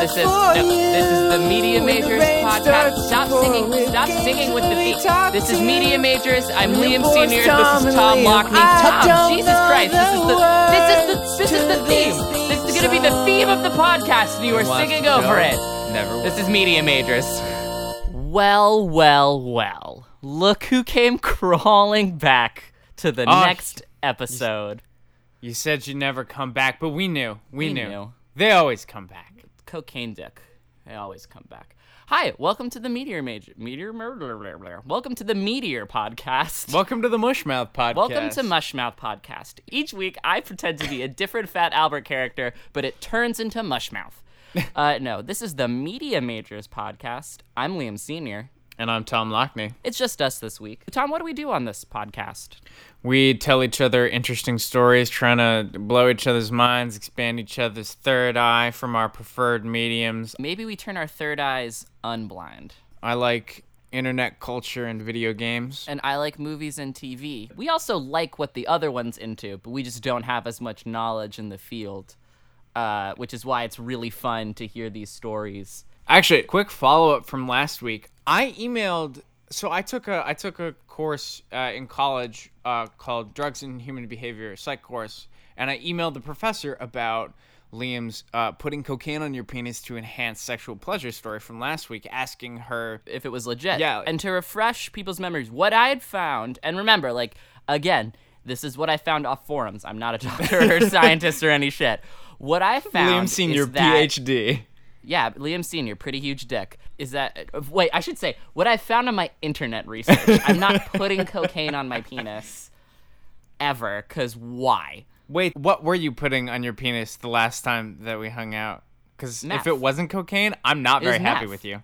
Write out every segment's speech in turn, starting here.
This is no, this is the Media Majors podcast. Stop singing. Stop singing with the beat. This is Media Majors. I'm Liam Senior. This is Tom Lockney. Tom, Jesus Christ! This is the this is the this is the theme. This is gonna be the theme of the podcast, and you are singing over it. Never. This is Media Majors. Well, well, well. Look who came crawling back to the Oh, next episode. You said you'd never come back, but we knew. We, We knew. knew. They always come back. Cocaine dick. They always come back. Hi, welcome to the Meteor Major Meteor Murder. Welcome to the Meteor podcast. Welcome to the Mushmouth podcast. Welcome to Mushmouth Podcast. Each week, I pretend to be a different Fat Albert character, but it turns into Mushmouth. Uh, no, this is the Media Majors podcast. I'm Liam Senior. And I'm Tom Lockney. It's just us this week. Tom, what do we do on this podcast? We tell each other interesting stories, trying to blow each other's minds, expand each other's third eye from our preferred mediums. Maybe we turn our third eyes unblind. I like internet culture and video games. and I like movies and TV. We also like what the other one's into, but we just don't have as much knowledge in the field, uh, which is why it's really fun to hear these stories. Actually, quick follow up from last week. I emailed. So I took a I took a course uh, in college uh, called Drugs and Human Behavior Psych course, and I emailed the professor about Liam's uh, putting cocaine on your penis to enhance sexual pleasure story from last week, asking her. If it was legit, Yeah. And to refresh people's memories, what I had found, and remember, like again, this is what I found off forums. I'm not a doctor or scientist or any shit. What I found Liam Senior is that, PhD. Yeah, Liam Senior, pretty huge dick. Is that wait? I should say what I found on my internet research. I'm not putting cocaine on my penis ever, cause why? Wait, what were you putting on your penis the last time that we hung out? Because if it wasn't cocaine, I'm not very happy meth. with you.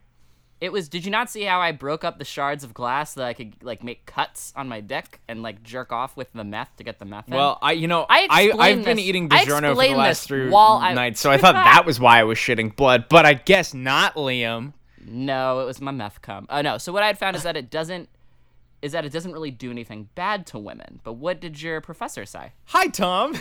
It was. Did you not see how I broke up the shards of glass so that I could like make cuts on my dick and like jerk off with the meth to get the meth in? Well, I you know I I I've been eating DiGiorno for the last three nights, so I thought that was why I was shitting blood. But I guess not, Liam. no, it was my meth cum. Oh no. So what I had found is that it doesn't. Is that it doesn't really do anything bad to women. But what did your professor say? Hi, Tom.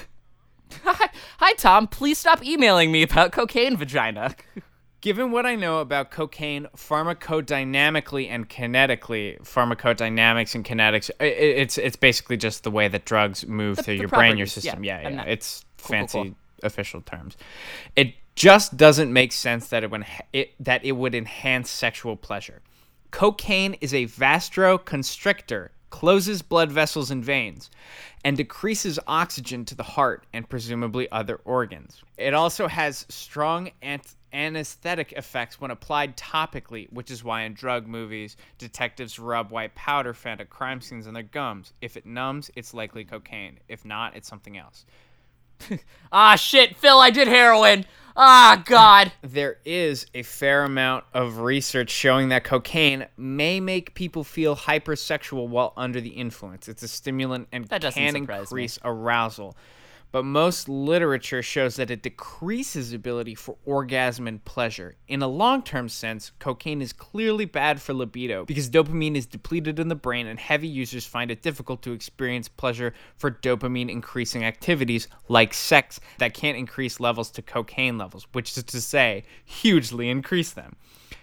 Hi, Tom. Please stop emailing me about cocaine vagina. Given what I know about cocaine pharmacodynamically and kinetically, pharmacodynamics and kinetics, i- i it's it's basically just the way that drugs move through the your brain, your properties, yeah, system. Yeah, yeah. It's cool, fancy cool. official terms. It just doesn't make sense that it would it, that it would enhance sexual pleasure. Cocaine is a vasoconstrictor, closes blood vessels and veins, and decreases oxygen to the heart and presumably other organs. It also has strong ant- anesthetic effects when applied topically, which is why in drug movies, detectives rub white powder found at crime scenes on their gums. If it numbs, it's likely cocaine. If not, it's something else. Ah, shit, Phil, I did heroin. Ah, God. there is a fair amount of research showing that cocaine may make people feel hypersexual while under the influence. It's a stimulant and That can surprise me. increase arousal. But most literature shows that it decreases ability for orgasm and pleasure. In a long term sense, cocaine is clearly bad for libido because dopamine is depleted in the brain, and heavy users find it difficult to experience pleasure for dopamine increasing activities like sex that can't increase levels to cocaine levels, which is to say, hugely increase them.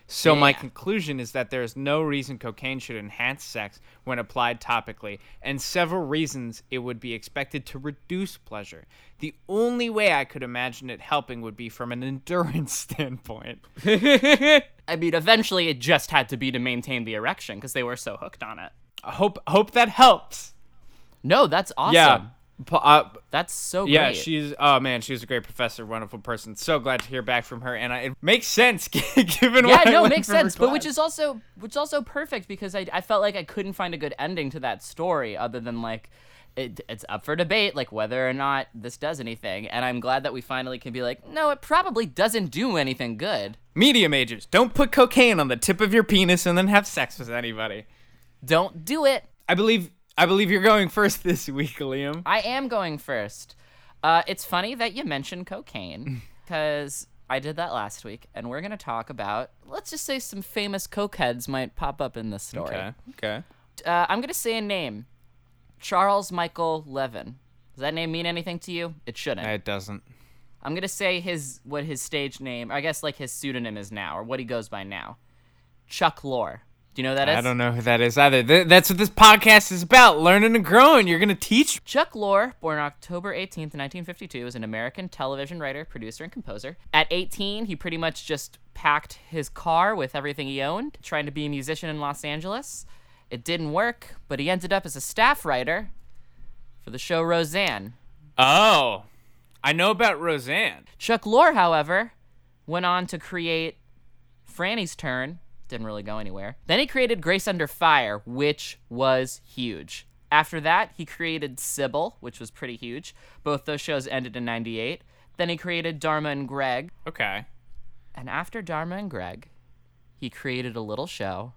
So my conclusion is that there is no reason cocaine should enhance sex when applied topically, and several reasons it would be expected to reduce pleasure. The only way I could imagine it helping would be from an endurance standpoint. I mean, eventually it just had to be to maintain the erection because they were so hooked on it. I hope hope that helps. No, that's awesome. Yeah. Uh, That's so good. yeah, she's oh man, she was a great professor, wonderful person. So glad to hear back from her, and I, it makes sense given yeah, what I no, makes sense. But which is also which is also perfect because I, I felt like I couldn't find a good ending to that story other than like it, it's up for debate like whether or not this does anything. And I'm glad that we finally can be like, no, it probably doesn't do anything good. media majors don't put cocaine on the tip of your penis and then have sex with anybody. Don't do it. I believe I believe you're going first this week, Liam. I am going first. Uh, it's funny that you mentioned cocaine because I did that last week, and we're gonna talk about let's just say some famous cokeheads might pop up in this story. Okay. Okay. Uh, I'm gonna say a name, Charles Michael Levin. Does that name mean anything to you? It shouldn't. It doesn't. I'm gonna say his what his stage name, I guess like his pseudonym is now, or what he goes by now. Chuck Lorre. Do you know who that is? I don't know who that is either. Th- that's what this podcast is about: learning and growing. You're gonna teach. Chuck Lorre, born October 18th, 1952, is an American television writer, producer, and composer. At 18, he pretty much just packed his car with everything he owned, trying to be a musician in Los Angeles. It didn't work, but he ended up as a staff writer for the show Roseanne. Oh, I know about Roseanne. Chuck Lorre, however, went on to create Franny's Turn. Didn't really go anywhere. Then he created Grace Under Fire, which was huge. After that, he created Cybill, which was pretty huge. Both those shows ended in 98. Then he created Dharma and Greg. Okay. And after Dharma and Greg, he created a little show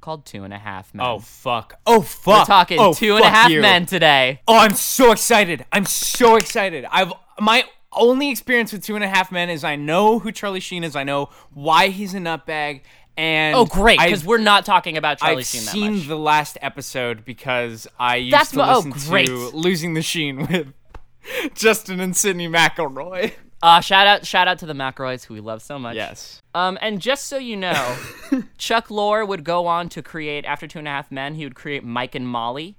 called Two and a Half Men. Oh fuck. Oh fuck. We're talking oh, Two and a Half you. Men today. Oh, I'm so excited. I'm so excited. I've my only experience with Two and a Half Men is I know who Charlie Sheen is. I know why he's a nutbag. And Oh, great, because we're not talking about Charlie I've Sheen that seen much. the last episode because I used That's to mo- oh, listen great. to Losing the Sheen with Justin and Sydnee McElroy. Uh, shout out, shout out to the McElroys, who we love so much. Yes. Um, and just so you know, Chuck Lorre would go on to create after Two and a Half Men. He would create Mike and Molly.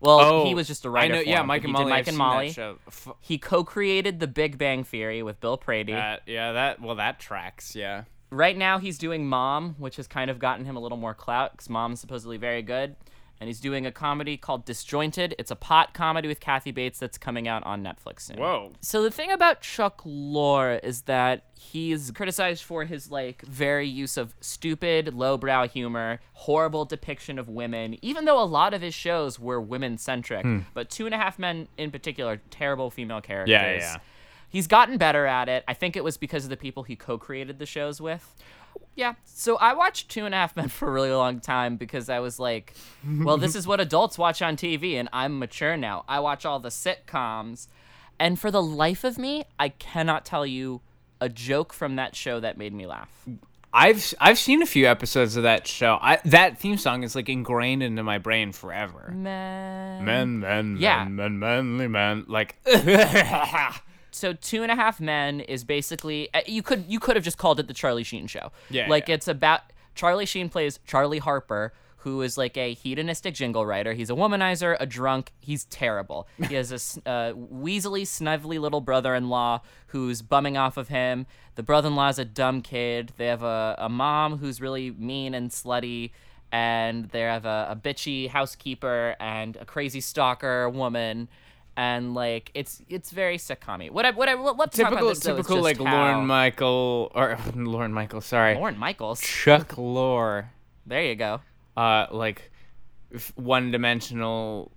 Well, he was just a writer. Oh, I know. for Yeah, him, Mike and Molly. Mike I've and Molly. F- He co-created The Big Bang Theory with Bill Prady. that- yeah, that. Well, that tracks. Yeah. Right now, he's doing Mom, which has kind of gotten him a little more clout because Mom's supposedly very good. And he's doing a comedy called Disjointed. It's a pot comedy with Kathy Bates that's coming out on Netflix soon. Whoa. So the thing about Chuck Lorre is that he's criticized for his like very use of stupid, lowbrow humor, horrible depiction of women. Even though a lot of his shows were women centric, hmm. but Two and a Half Men in particular, terrible female characters. Yeah, yeah, yeah. He's gotten better at it. I think it was because of the people he co-created the shows with. Yeah. So I watched Two and a Half Men for a really long time because I was like, well, this is what adults watch on TV, and I'm mature now. I watch all the sitcoms. And for the life of me, I cannot tell you a joke from that show that made me laugh. I've I've seen a few episodes of that show. I, that theme song is like ingrained into my brain forever. Men, Men, men, Yeah. men, men, manly men. Like, so two and a half men is basically uh, you could you could have just called it the charlie sheen show. Yeah, like yeah. it's about charlie sheen plays charlie harper who is like a hedonistic jingle writer. He's a womanizer a drunk he's terrible. He has a uh, weaselly snuffly little brother-in-law who's bumming off of him. The brother-in-law's a dumb kid. They have a, a mom who's really mean and slutty and they have a, a bitchy housekeeper and a crazy stalker woman and like it's it's very sitcom What I what I talk about typical, this, though, is typical just like how- Lorne Michael or Lorne Michael. Sorry, Lorne Michaels. Chuck Lorre. There you go. Uh, like one-dimensional,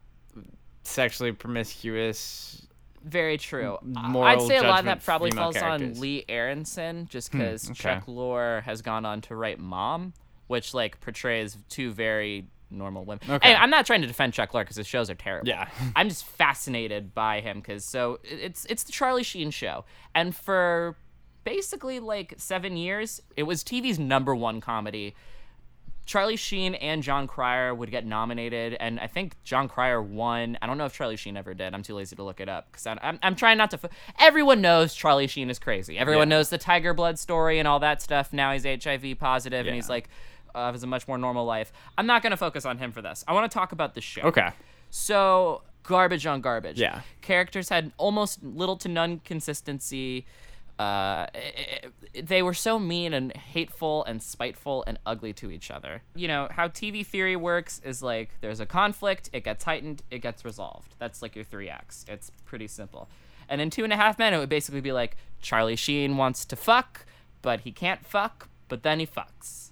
sexually promiscuous. Very true. I'd say a lot of that probably falls characters. on Lee Aronsohn, just because okay. Chuck Lorre has gone on to write Mom, which like portrays two very normal women. Okay. And I'm not trying to defend Chuck Lorre because his shows are terrible. Yeah. I'm just fascinated by him because so it's it's the Charlie Sheen show, and for basically like seven years, it was TV's number one comedy. Charlie Sheen and Jon Cryer would get nominated, and I think Jon Cryer won. I don't know if Charlie Sheen ever did. I'm too lazy to look it up because I'm, I'm trying not to. F- Everyone knows Charlie Sheen is crazy. Everyone Yeah. knows the Tiger Blood story and all that stuff. Now he's HIV positive, and he's like uh, has a much more normal life. I'm not going to focus on him for this. I want to talk about the show. Okay. So garbage on garbage. Yeah. Characters had almost little to none consistency. Uh, i- i- they were so mean and hateful and spiteful and ugly to each other. You know how TV theory works is like there's a conflict, it gets heightened, it gets resolved. That's like your three acts. It's pretty simple. And in Two and a Half Men, it would basically be like Charlie Sheen wants to fuck, but he can't fuck, but then he fucks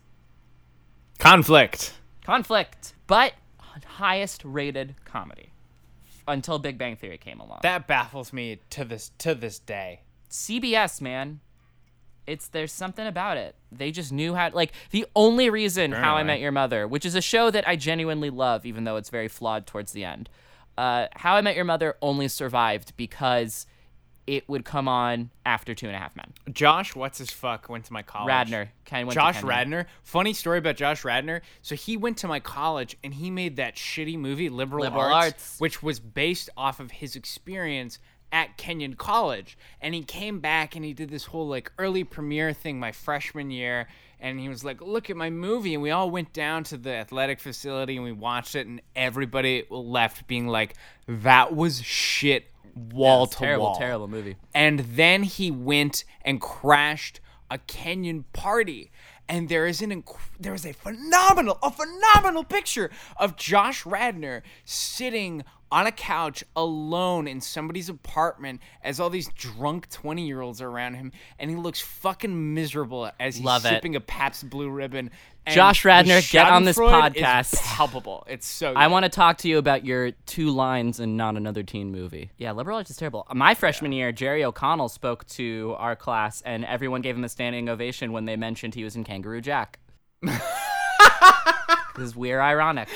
Conflict. conflict, but highest rated comedy until Big Bang Theory came along. That baffles me to this to this day. CBS, man, it's there's something about it. They just knew how. Like the only reason How I Met Your Mother, which is a show that I genuinely love, even though it's very flawed towards the end. Uh, How I Met Your Mother only survived because it would come on after Two and a Half Men. Josh, what's his fuck, went to my college. Radnor, Ken went to Josh. Radnor. Funny story about Josh Radnor. So he went to my college and he made that shitty movie, Liberal, Liberal Arts, Arts. which was based off of his experience at Kenyon College. And he came back and he did this whole like early premiere thing my freshman year. And he was like, Look at my movie. And we all went down to the athletic facility and we watched it. And everybody left being like, That was shit wall It's to terrible, wall. terrible terrible movie. And then he went and crashed a Kenyon party. And there is an inc- there is a phenomenal, a phenomenal picture of Josh Radnor sitting on a couch alone in somebody's apartment as all these drunk 20 year olds are around him. And he looks fucking miserable as he's Love it. sipping a Pabst Blue Ribbon. And Josh Radnor, get on this Schadenfreude is podcast. palpable. It's so I want to talk to you about your two lines in Not Another Teen Movie. Yeah, liberal arts is terrible. My freshman year, Jerry O'Connell spoke to our class, and everyone gave him a standing ovation when they mentioned he was in Kangaroo Jack. Because we're ironic.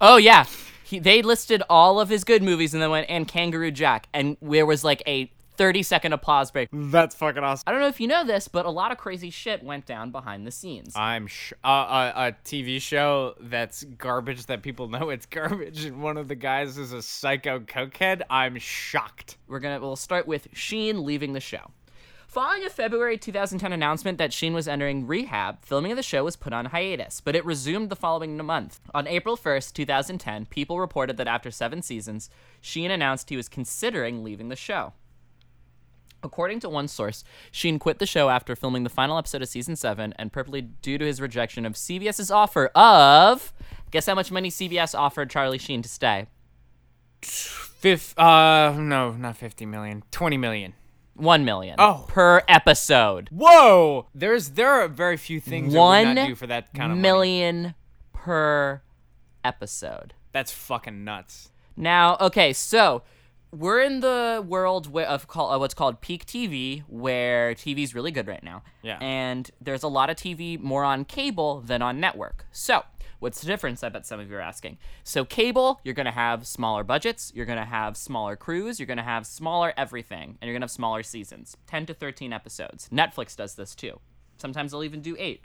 oh, yeah. He, they listed all of his good movies and then went, and Kangaroo Jack. And there was like a 30 second applause break. That's fucking awesome. I don't know if you know this, but a lot of crazy shit went down behind the scenes. I'm sh- uh, uh, a TV show that's garbage that people know it's garbage, and one of the guys is a psycho cokehead. I'm shocked. We're gonna we'll start with Sheen leaving the show. Following a February 2010 announcement that Sheen was entering rehab, filming of the show was put on hiatus, but it resumed the following month. On April 1st, 2010, People reported that after seven seasons, Sheen announced he was considering leaving the show. According to one source, Sheen quit the show after filming the final episode of season 7 and purportedly due to his rejection of CBS's offer of. Guess how much money CBS offered Charlie Sheen to stay? Fifth, uh, no, not 50 million, 20 million. 1 million Oh. per episode. Whoa! There's there are very few things One not do for that kind of money. million per episode. That's fucking nuts. Now, okay, so we're in the world of call, uh, what's called peak TV, where TV's really good right now. Yeah. And there's a lot of TV more on cable than on network. So, what's the difference? I bet some of you are asking. So, cable, you're going to have smaller budgets, you're going to have smaller crews, you're going to have smaller everything, and you're going to have smaller seasons 10 to 13 episodes. Netflix does this too. Sometimes they'll even do eight.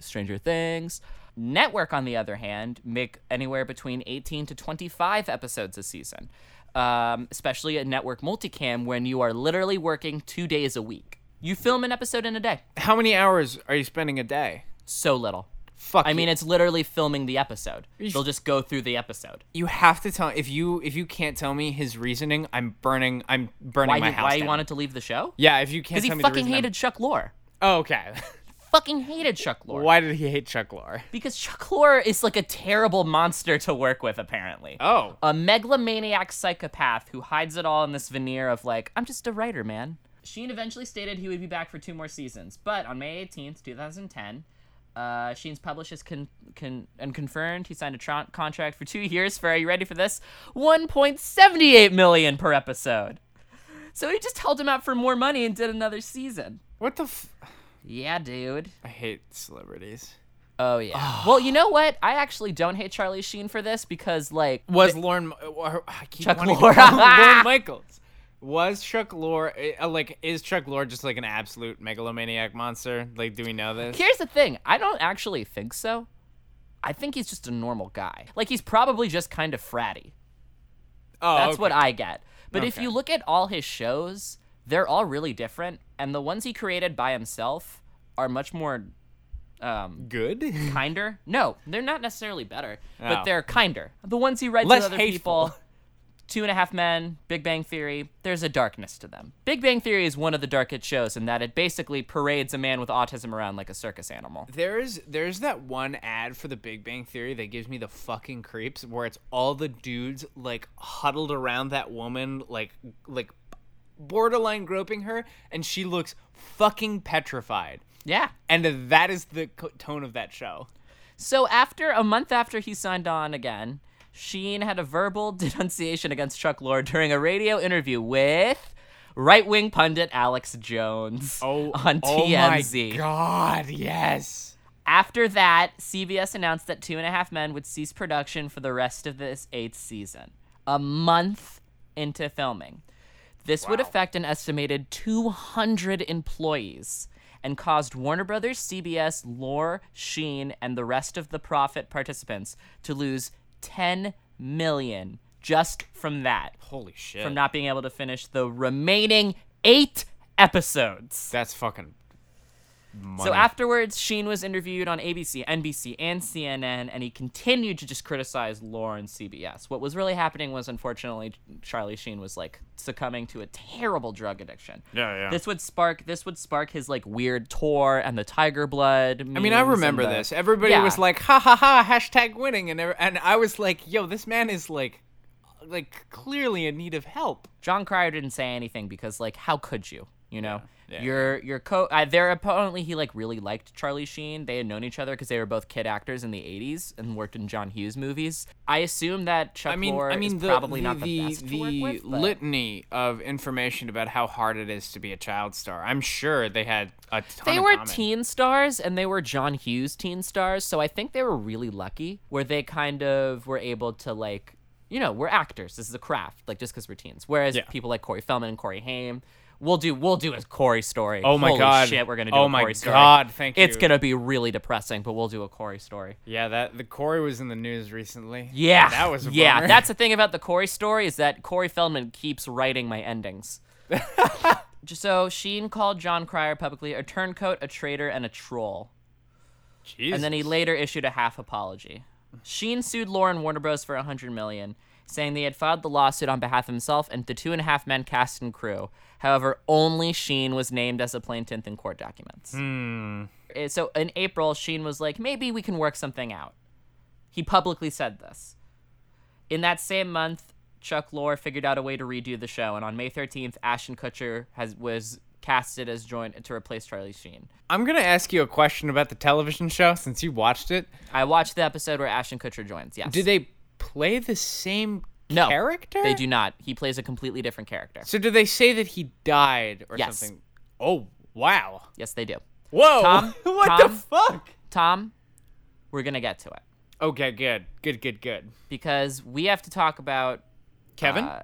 Stranger Things. Network, on the other hand, make anywhere between 18 to 25 episodes a season, um, especially a network multicam when you are literally working two days a week. You film an episode in a day. How many hours are you spending a day? So little. Fuck. I you. mean, it's literally filming the episode. They'll just go through the episode. you have to tell if you if you can't tell me his reasoning, I'm burning. I'm burning Why, my he, house. why he wanted to leave the show? Yeah, if you can't Because he tell me the fucking reason, I'm- hated Chuck Lorre. Oh, okay. Fucking hated Chuck Lorre. Why did he hate Chuck Lorre? Because Chuck Lorre is like a terrible monster to work with, apparently. Oh. a megalomaniac psychopath who hides it all in this veneer of like, I'm just a writer, man. Sheen eventually stated he would be back for two more seasons, but on May 18th, 2010, uh, Sheen's published con- con- and confirmed he signed a tr- contract for two years for, are you ready for this? 1.78 million per episode. So he just held him out for more money and did another season. What the? F- Yeah, dude. I hate celebrities. Oh yeah. well, you know what? I actually don't hate Charlie Sheen for this because like Was Lauren? uh, I keep Chuck Lorre. Lorne Michaels. Was Chuck Lorre uh, like? Is Chuck Lorre just like an absolute megalomaniac monster? Like, do we know this? Here's the thing. I don't actually think so. I think he's just a normal guy. Like he's probably just kind of fratty. oh, That's okay. what I get. But if you look at all his shows, they're all really different, and the ones he created by himself are much more um, good. kinder. No, they're not necessarily better, Oh. but they're kinder. The ones he writes Less with other hateful. people. Two and a Half Men, Big Bang Theory, there's a darkness to them. Big Bang Theory is one of the darkest shows in that it basically parades a man with autism around like a circus animal. There's there's that one ad for the Big Bang Theory that gives me the fucking creeps where it's all the dudes like huddled around that woman like like borderline groping her and she looks fucking petrified. Yeah. And that is the co- tone of that show. So after a month after he signed on again, Sheen had a verbal denunciation against Chuck Lorre during a radio interview with right-wing pundit Alex Jones oh, on TMZ. Oh my god, yes. After that, CBS announced that Two and a Half Men would cease production for the rest of this eighth season, a month into filming. This would affect an estimated 200 employees and caused Warner Brothers, CBS, Lorre, Sheen, and the rest of the profit participants to lose 10 million just from that, Holy shit. from not being able to finish the remaining eight episodes. That's fucking. Money. So afterwards, Sheen was interviewed on ABC, NBC, and CNN, and he continued to just criticize Lorre and CBS. What was really happening was, unfortunately, Charlie Sheen was like succumbing to a terrible drug addiction. Yeah, yeah. This would spark this would spark his like weird tour and the Tiger Blood. I mean, I remember this. Everybody was like, "Ha ha ha!" Hashtag winning, and and I was like, "Yo, this man is like, like clearly in need of help." Jon Cryer didn't say anything because like how could you? You know, Yeah, your your co uh, there apparently he like really liked Charlie Sheen. They had known each other because they were both kid actors in the '80s and worked in John Hughes movies. I assume that Chuck I mean, Lorre I mean, is the probably the not the, the, best the with, but- litany of information about how hard it is to be a child star. I'm sure they had a ton. They were common. teen stars and they were John Hughes teen stars, so I think they were really lucky where they kind of were able to like, you know, we're actors. This is a craft, like just because we're teens. Whereas Yeah. people like Corey Feldman and Corey Haim, we'll do we'll do a Corey story. Oh my Holy God. shit, we're gonna do Oh a my Corey story. God, thank you. It's gonna be really depressing, but we'll do a Corey story. Yeah, that the Corey was in the news recently. Yeah, that was a yeah. bummer. That's the thing about the Corey story is that Corey Feldman keeps writing my endings. so Sheen called Jon Cryer publicly a turncoat, a traitor, and a troll. Jesus. and then he later issued a half apology. Sheen sued Lauren Warner Bros. for a 100 million, saying they had filed the lawsuit on behalf of himself and the two and a half men cast and crew. However, only Sheen was named as a plaintiff in court documents. Hmm. Uh, So in April, Sheen was like, maybe we can work something out. He publicly said this. In that same month, Chuck Lorre figured out a way to redo the show, and on May 13th, Ashton Kutcher has was casted as joint to replace Charlie Sheen. I'm gonna ask you a question about the television show since you watched it. I watched the episode where Ashton Kutcher joins. Yes. Did they play the same no, character? They do not. He plays a completely different character. So do they say that he died or Yes. something? Oh wow! Yes, they do. Whoa! Tom? what Tom? the fuck? Tom, we're gonna get to it Okay, good, good, good, good. because we have to talk about Kevin, uh,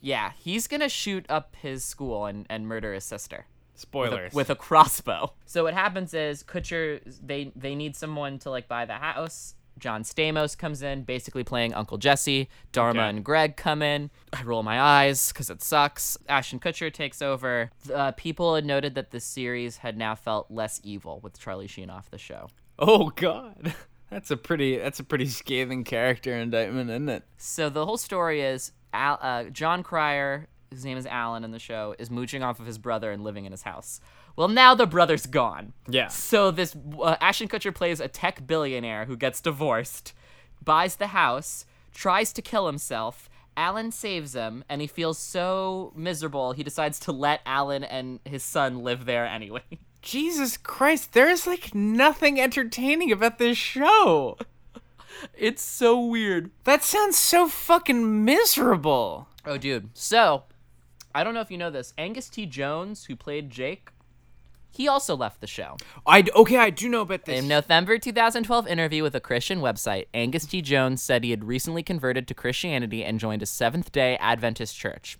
yeah, he's gonna shoot up his school and, and murder his sister with a, spoilers. with a crossbow. So what happens is Kutcher they they need someone to like buy the house. John Stamos comes in, basically playing Uncle Jesse. Dharma Okay. and Greg come in. I roll my eyes because it sucks. Ashton Kutcher takes over. Uh, people had noted that the series had now felt less evil with Charlie Sheen off the show. oh god, that's a pretty that's a pretty scathing character indictment, isn't it? So the whole story is Al, uh, Jon Cryer, his name is Alan in the show, is mooching off of his brother and living in his house. Well, now the brother's gone. Yeah. So this uh, Ashton Kutcher plays a tech billionaire who gets divorced, buys the house, tries to kill himself. Alan saves him, and he feels so miserable he decides to let Alan and his son live there anyway. Jesus Christ, there's like nothing entertaining about this show. it's so weird. That sounds so fucking miserable. Oh, dude. So, I don't know if you know this. Angus T. Jones, who played Jake, he also left the show. I okay, I do know about this. In November 2012 interview with a Christian website, Angus T. Jones said he had recently converted to Christianity and joined a Seventh day Adventist church.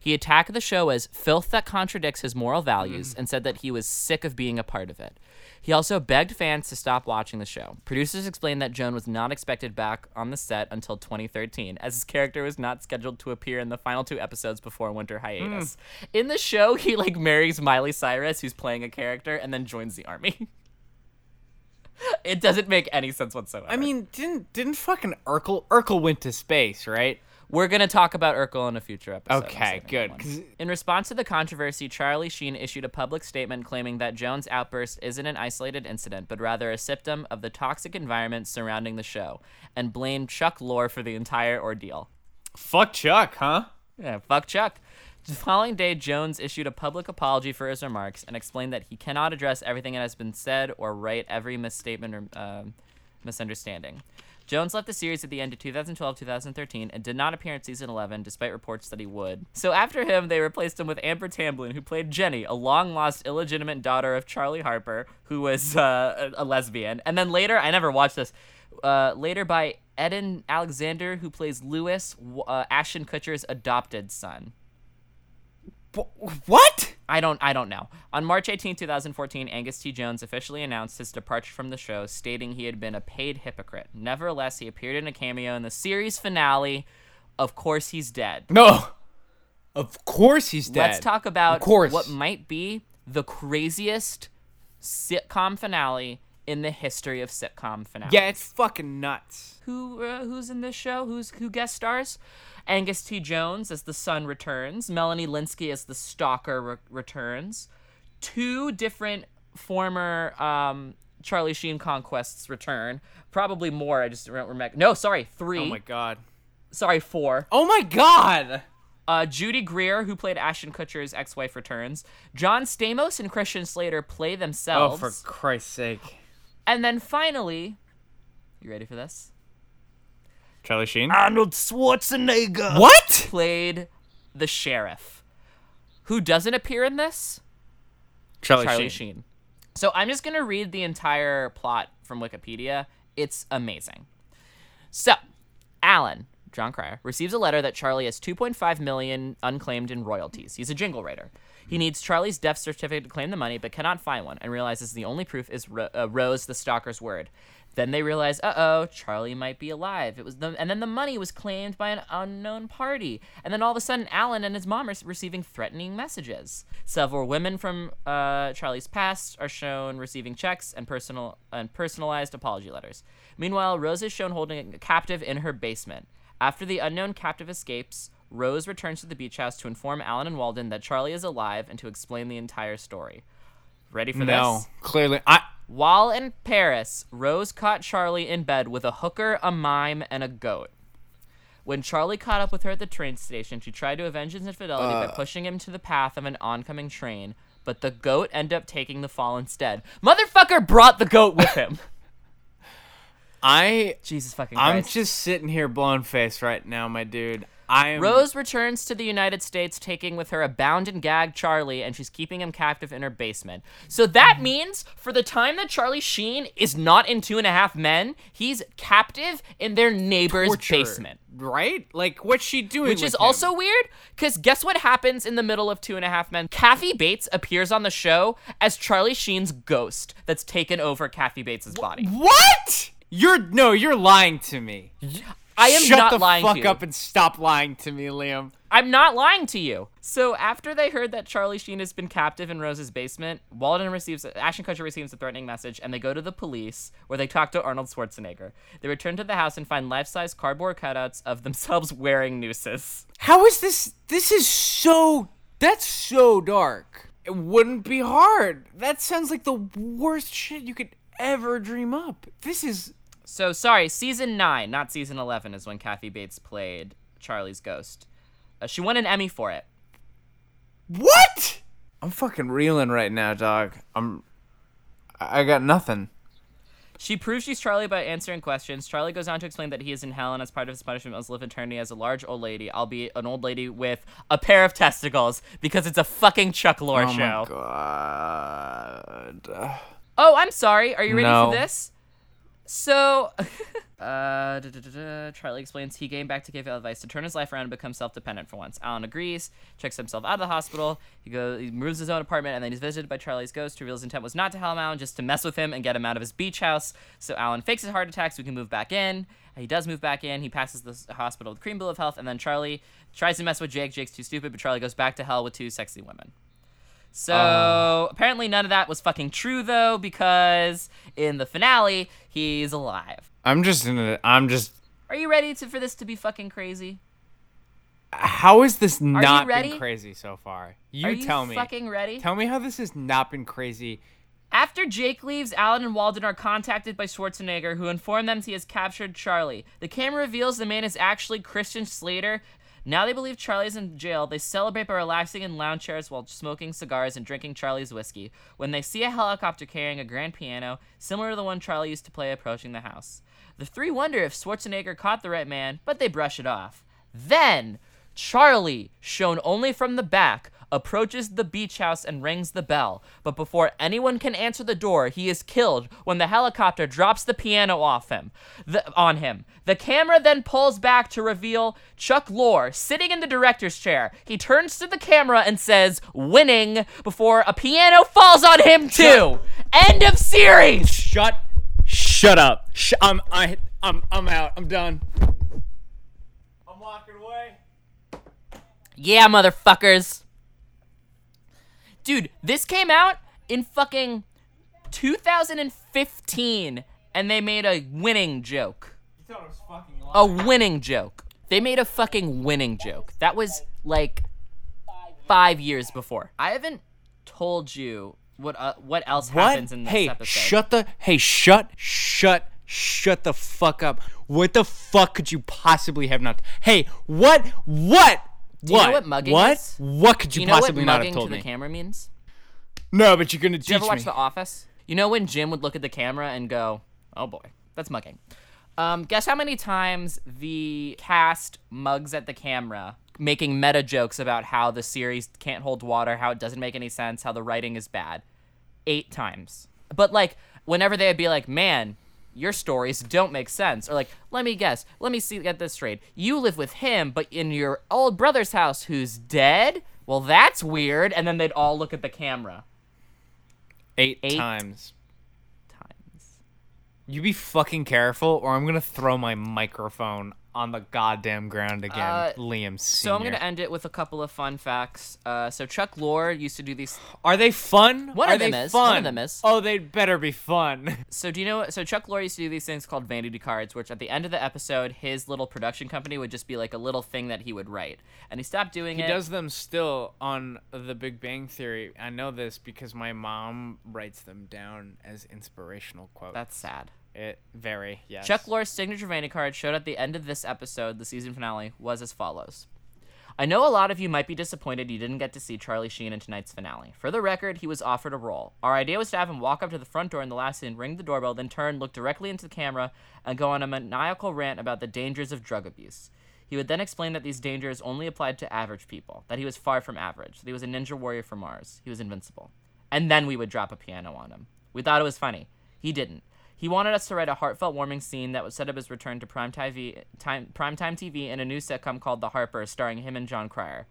He attacked the show as filth that contradicts his moral values mm. and said that he was sick of being a part of it. He also begged fans to stop watching the show. Producers explained that Joan was not expected back on the set until 2013, as his character was not scheduled to appear in the final two episodes before winter hmm. hiatus. In the show, he like marries Miley Cyrus, who's playing a character, and then joins the army. it doesn't make any sense whatsoever. I mean, didn't didn't fucking Urkel Urkel went to space, right? We're gonna talk about Urkel in a future episode. Okay, good. In response to the controversy, Charlie Sheen issued a public statement claiming that Jones' outburst isn't an isolated incident, but rather a symptom of the toxic environment surrounding the show, and blamed Chuck Lorre for the entire ordeal. Fuck Chuck, huh? Yeah, fuck Chuck. The following day, Jones issued a public apology for his remarks and explained that he cannot address everything that has been said or right every misstatement or um, misunderstanding. Jones left the series at the end of 2012-2013 and did not appear in season 11, despite reports that he would. So after him, they replaced him with Amber Tamblyn, who played Jenny, a long-lost illegitimate daughter of Charlie Harper, who was uh, a, a lesbian. And then later, I never watched this. Uh, later by Edan Alexander, who plays Louis, uh, Ashton Kutcher's adopted son. Wh- What? I don't I don't know. On March 18, 2014, Angus T. Jones officially announced his departure from the show, stating he had been a paid hypocrite. Nevertheless, he appeared in a cameo in the series finale Of course he's dead. No. Of course he's dead. Let's talk about Of course. what might be the craziest sitcom finale in the history of sitcom finales. Yeah, it's fucking nuts. Who uh, who's in this show? Who's who guest stars? Angus T. Jones as the son returns. Melanie Lynskey as the stalker re- returns. Two different former um, Charlie Sheen conquests return. Probably more. I just don't remember. No, sorry, three. Oh my god. Sorry, four. Oh my god. Uh, Judy Greer, who played Ashton Kutcher's ex-wife, returns. John Stamos and Christian Slater play themselves. Oh, for Christ's sake. And then finally, you ready for this? Charlie Sheen. Arnold Schwarzenegger what? played the sheriff. Who doesn't appear in this? Charlie, Charlie Sheen. Sheen. So I'm just gonna read the entire plot from Wikipedia. It's amazing. So, Alan, Jon Cryer, receives a letter that Charlie has 2.5 million unclaimed in royalties. He's a jingle writer. He needs Charlie's death certificate to claim the money, but cannot find one, and realizes the only proof is Ro- uh, Rose, the stalker's word. Then they realize, uh oh, Charlie might be alive. It was the, and then the money was claimed by an unknown party. And then all of a sudden, Alan and his mom are receiving threatening messages. Several women from uh, Charlie's past are shown receiving checks and personal and personalized apology letters. Meanwhile, Rose is shown holding a captive in her basement. After the unknown captive escapes, Rose returns to the beach house to inform Alan and Walden that Charlie is alive and to explain the entire story. Ready for No, this? No, clearly. I. While in Paris, Rose caught Charlie in bed with a hooker, a mime, and a goat. When Charlie caught up with her at the train station, she tried to avenge his infidelity by uh. pushing him to the path of an oncoming train, but the goat ended up taking the fall instead. Motherfucker brought the goat with him. I. Jesus fucking Christ. I'm just sitting here blown face right now, my dude. I am. Rose returns to the United States, taking with her a bound and gagged Charlie, and she's keeping him captive in her basement. So that mm. means for the time that Charlie Sheen is not in Two and a Half Men, he's captive in their neighbor's torture, basement. Right? Like, what's she doing? Which is him? also weird, because guess what happens in the middle of Two and a Half Men? Kathy Bates appears on the show as Charlie Sheen's ghost that's taken over Kathy Bates' body. What? You're no, you're lying to me. I am Shut not the lying fuck to you. up and stop lying to me, Liam. I'm not lying to you. So after they heard that Charlie Sheen has been captive in Rose's basement, Walden receives Ashton Kutcher receives a threatening message, and they go to the police where they talk to Arnold Schwarzenegger. They return to the house and find life-size cardboard cutouts of themselves wearing nooses. How is this? This is so. That's so dark. It wouldn't be hard. That sounds like the worst shit you could ever dream up. This is. So sorry, season nine, not season eleven, is when Kathy Bates played Charlie's ghost. Uh, she won an Emmy for it. What? I'm fucking reeling right now, dog. I'm. I got nothing. She proves she's Charlie by answering questions. Charlie goes on to explain that he is in hell and as part of his punishment must live eternity as a large old lady, albeit an old lady with a pair of testicles, because it's a fucking Chuck Lorre Oh show. my god. Oh, I'm sorry. Are you ready No. for this? So, uh, da, da, da. Charlie explains he came back to give advice to turn his life around and become self-dependent for once. Alan agrees, checks himself out of the hospital. He goes, he moves his own apartment, and then he's visited by Charlie's ghost, who reveals his intent was not to help Alan, just to mess with him and get him out of his beach house. So Alan fakes his heart attack so he can move back in. He does move back in. He passes the hospital with cream bill of health, and then Charlie tries to mess with Jake. Jake's too stupid, but Charlie goes back to hell with two sexy women. So uh-huh. apparently none of that was fucking true though, because in the finale he's alive. I'm just in a. I'm just. Are you ready to, for this to be fucking crazy? How is this not been crazy so far? You Are you tell me. fucking ready? Tell me how this has not been crazy. After Jake leaves, Alan and Walden are contacted by Schwarzenegger, who inform them he has captured Charlie. The camera reveals the man is actually Christian Slater. Now they believe Charlie's in jail. They celebrate by relaxing in lounge chairs while smoking cigars and drinking Charlie's whiskey. When they see a helicopter carrying a grand piano, similar to the one Charlie used to play approaching the house. The three wonder if Schwarzenegger caught the right man, but they brush it off. Then, Charlie, shown only from the back, approaches the beach house and rings the bell. But before anyone can answer the door, he is killed when the helicopter drops the piano off him, the, on him. The camera then pulls back to reveal Chuck Lorre sitting in the director's chair. He turns to the camera and says, "Winning," before a piano falls on him too. End of series. Shut. Shut up. Sh- I'm. I. I'm. I'm out. I'm done. I'm walking away. Yeah, motherfuckers. Dude, this came out in fucking 2015 and they made a winning joke. You thought it was fucking A winning joke. They made a fucking winning joke. That was like 5 years before. I haven't told you what uh, what else What? happens in this hey, episode. shut the hey, shut, shut, shut the fuck up. What the fuck could you possibly have not? Hey, what, what, Do you what, know what mugging what, is? what could Do you, you know what possibly not mugging have told to me? the camera means? no, but you're gonna Did you teach ever watch me. The Office? You know when Jim would look at the camera and go, "Oh boy, that's mugging." Um, guess how many times the cast mugs at the camera, making meta jokes about how the series can't hold water, how it doesn't make any sense, how the writing is bad. Eight times. But like, whenever they'd be like, "Man." Your stories don't make sense. Or like, let me guess. Let me see. Get this straight. You live with him, but in your old brother's house, who's dead. Well, that's weird. And then they'd all look at the camera. eight, Eight times. Times. You be fucking careful, or I'm gonna throw my microphone on the goddamn ground again, Uh, Liam. Senior. So I'm gonna end it with a couple of fun facts. Uh, so Chuck Lorre used to do these. Are they fun? One Are of them they is. One of them is. Oh, they'd better be fun. So do you know? What so Chuck Lorre used to do these things called vanity cards, which at the end of the episode, his little production company would just be like a little thing that he would write, and he stopped doing He it. does them still on The Big Bang Theory. I know this because my mom writes them down as inspirational quotes. That's sad. It. Very yes. Chuck Lorre's signature vanity card showed at the end of this episode, the season finale, was as follows. I know a lot of you might be disappointed you didn't get to see Charlie Sheen in tonight's finale. For the record, he was offered a role. Our idea was to have him walk up to the front door in the last scene, ring the doorbell, then turn, look directly into the camera, and go on a maniacal rant about the dangers of drug abuse. He would then explain that these dangers only applied to average people, that he was far from average, that he was a ninja warrior from Mars, he was invincible. And then we would drop a piano on him. We thought it was funny. He didn't. He wanted us to write a heartfelt, warming scene that would set up his return to primetime TV, time, primetime TV in a new sitcom called The Harper, starring him and Jon Cryer.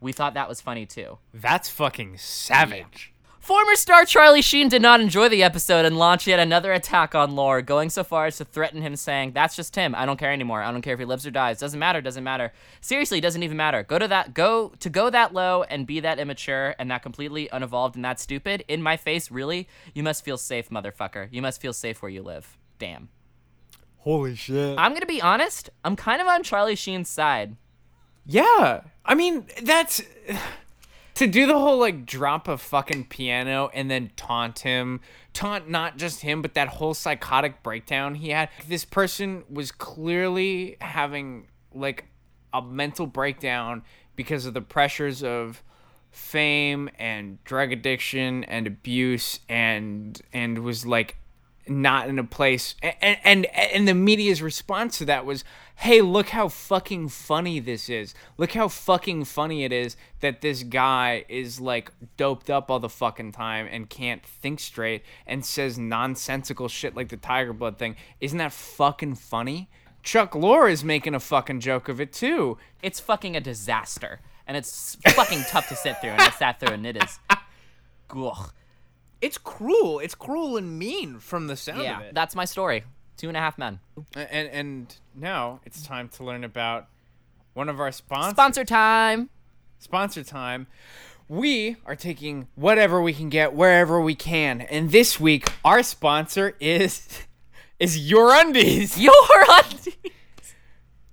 We thought that was funny too. That's fucking savage. Former star Charlie Sheen did not enjoy the episode and launched yet another attack on Lorre, going so far as to threaten him, saying, "That's just him. I don't care anymore. I don't care if he lives or dies. Doesn't matter. Doesn't matter. Seriously, it doesn't even matter. Go to that. Go to go that low and be that immature and that completely unevolved and that stupid in my face. Really, you must feel safe, motherfucker. You must feel safe where you live. Damn. Holy shit. I'm gonna be honest. I'm kind of on Charlie Sheen's side. Yeah. I mean, that's to do the whole like drop a fucking piano and then taunt him. Taunt not just him, but that whole psychotic breakdown he had. This person was clearly having like a mental breakdown because of the pressures of fame and drug addiction and abuse and and was like not in a place and and and the media's response to that was hey look how fucking funny this is look how fucking funny it is that this guy is like doped up all the fucking time and can't think straight and says nonsensical shit like the tiger blood thing isn't that fucking funny chuck lorre is making a fucking joke of it too It's fucking a disaster, and it's fucking tough to sit through, and I sat through, and it is. Ugh. It's cruel it's cruel and mean from the sound Yeah, of it that's my story. Two and a half men. and and now it's time to learn about one of our sponsors Sponsor time. sponsor time. We are taking whatever we can get wherever we can. And this week our sponsor is is Your Undies. Your undies.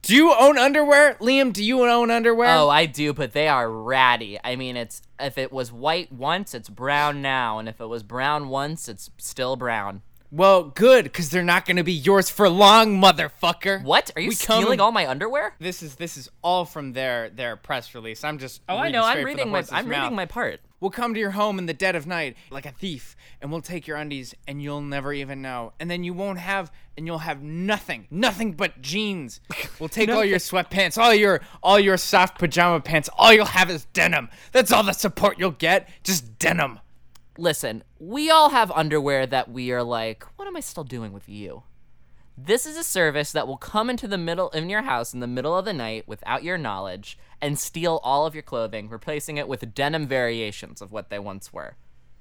Do you own underwear? Liam, do you own underwear? Oh, I do, but they are ratty. I mean, it's if it was white once, it's brown now, and if it was brown once, it's still brown. Well, good, cuz they're not going to be yours for long, motherfucker. What? Are you We come stealing in- all my underwear? This is this is all from their their press release. I'm just Oh, I know. I'm straight from the reading my. I'm mouth. reading my part. We'll come to your home in the dead of night like a thief, and we'll take your undies, and you'll never even know. And then you won't have, and you'll have nothing, nothing but jeans. We'll take all your sweatpants, all your, all your soft pajama pants. All you'll have is denim. That's all the support you'll get, just denim. Listen, we all have underwear that we are like, what am I still doing with you? This is a service that will come into the middle in your house in the middle of the night without your knowledge and steal all of your clothing, replacing it with denim variations of what they once were.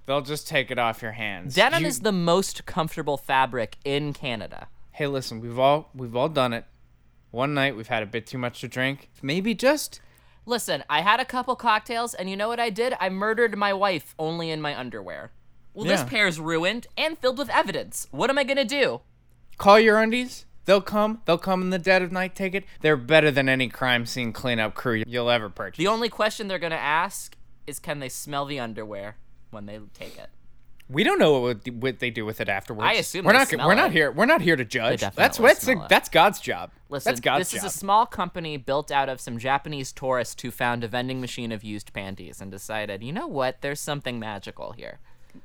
They'll just take it off your hands. Denim You- is the most comfortable fabric in Canada. Hey, listen, we've all, we've all done it. one night we've had a bit too much to drink. Maybe just Listen, I had a couple cocktails, and you know what I did? I murdered my wife only in my underwear. Well, this pair's ruined and filled with evidence. What am I gonna do? call your undies. They'll come. They'll come in the dead of night. Take it. They're better than any crime scene cleanup crew you'll ever purchase. The only question they're gonna ask is can they smell the underwear when they take it? We don't know what, what they do with it afterwards. I assume we're not. We're not here. We're not here to judge. That's that's smell that's God's job. Listen, that's God's this job. is a small company built out of some Japanese tourists who found a vending machine of used panties and decided, you know what? There's something magical here.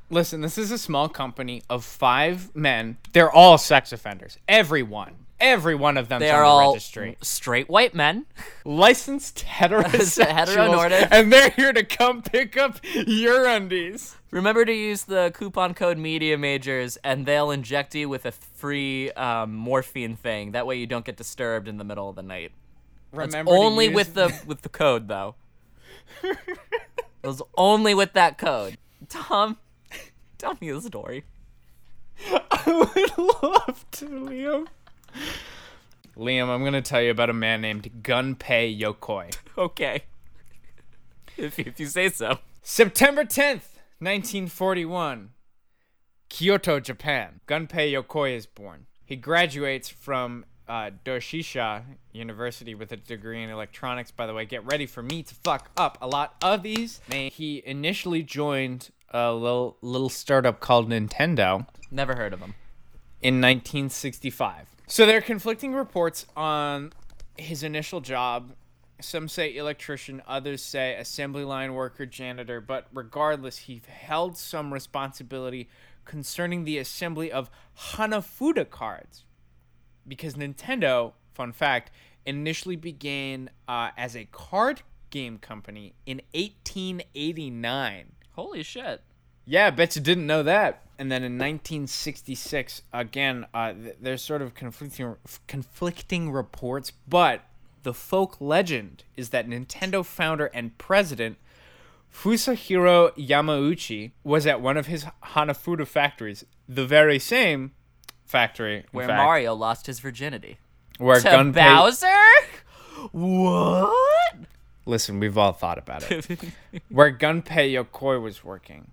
Listen, this is a small company of five men. They're all sex offenders. Everyone. Every one of them They are the all registry. straight white men. Licensed heterosexuals. And they're here to come pick up your undies. Remember to use the coupon code Media Majors, and they'll inject you with a free um, morphine thing. That way, you don't get disturbed in the middle of the night. Remember to only use- with the with the code though. it was only with that code. Tom, tell me the story. I would love to, Liam. Liam, I'm going to tell you about a man named Gunpei Yokoi. Okay. If, if you say so. September 10th, 1941. Kyoto, Japan. Gunpei Yokoi is born. He graduates from uh, Doshisha University with a degree in electronics. By the way, get ready for me to fuck up a lot of these. He initially joined a little little startup called Nintendo Never heard of him. in 1965. So there are conflicting reports on his initial job. Some say electrician, others say assembly line worker, janitor, but regardless, he held some responsibility concerning the assembly of Hanafuda cards. Because Nintendo, fun fact, initially began uh, as a card game company in 1889. Holy shit. Yeah, I bet you didn't know that. And then in 1966, again, uh, th- there's sort of conflicting conflicting reports, but the folk legend is that Nintendo founder and president Fusajiro Yamauchi was at one of his Hanafuda factories, the very same factory Where fact, Mario lost his virginity. where To Gunpei. Bowser? What? Listen, we've all thought about it. where Gunpei Yokoi was working.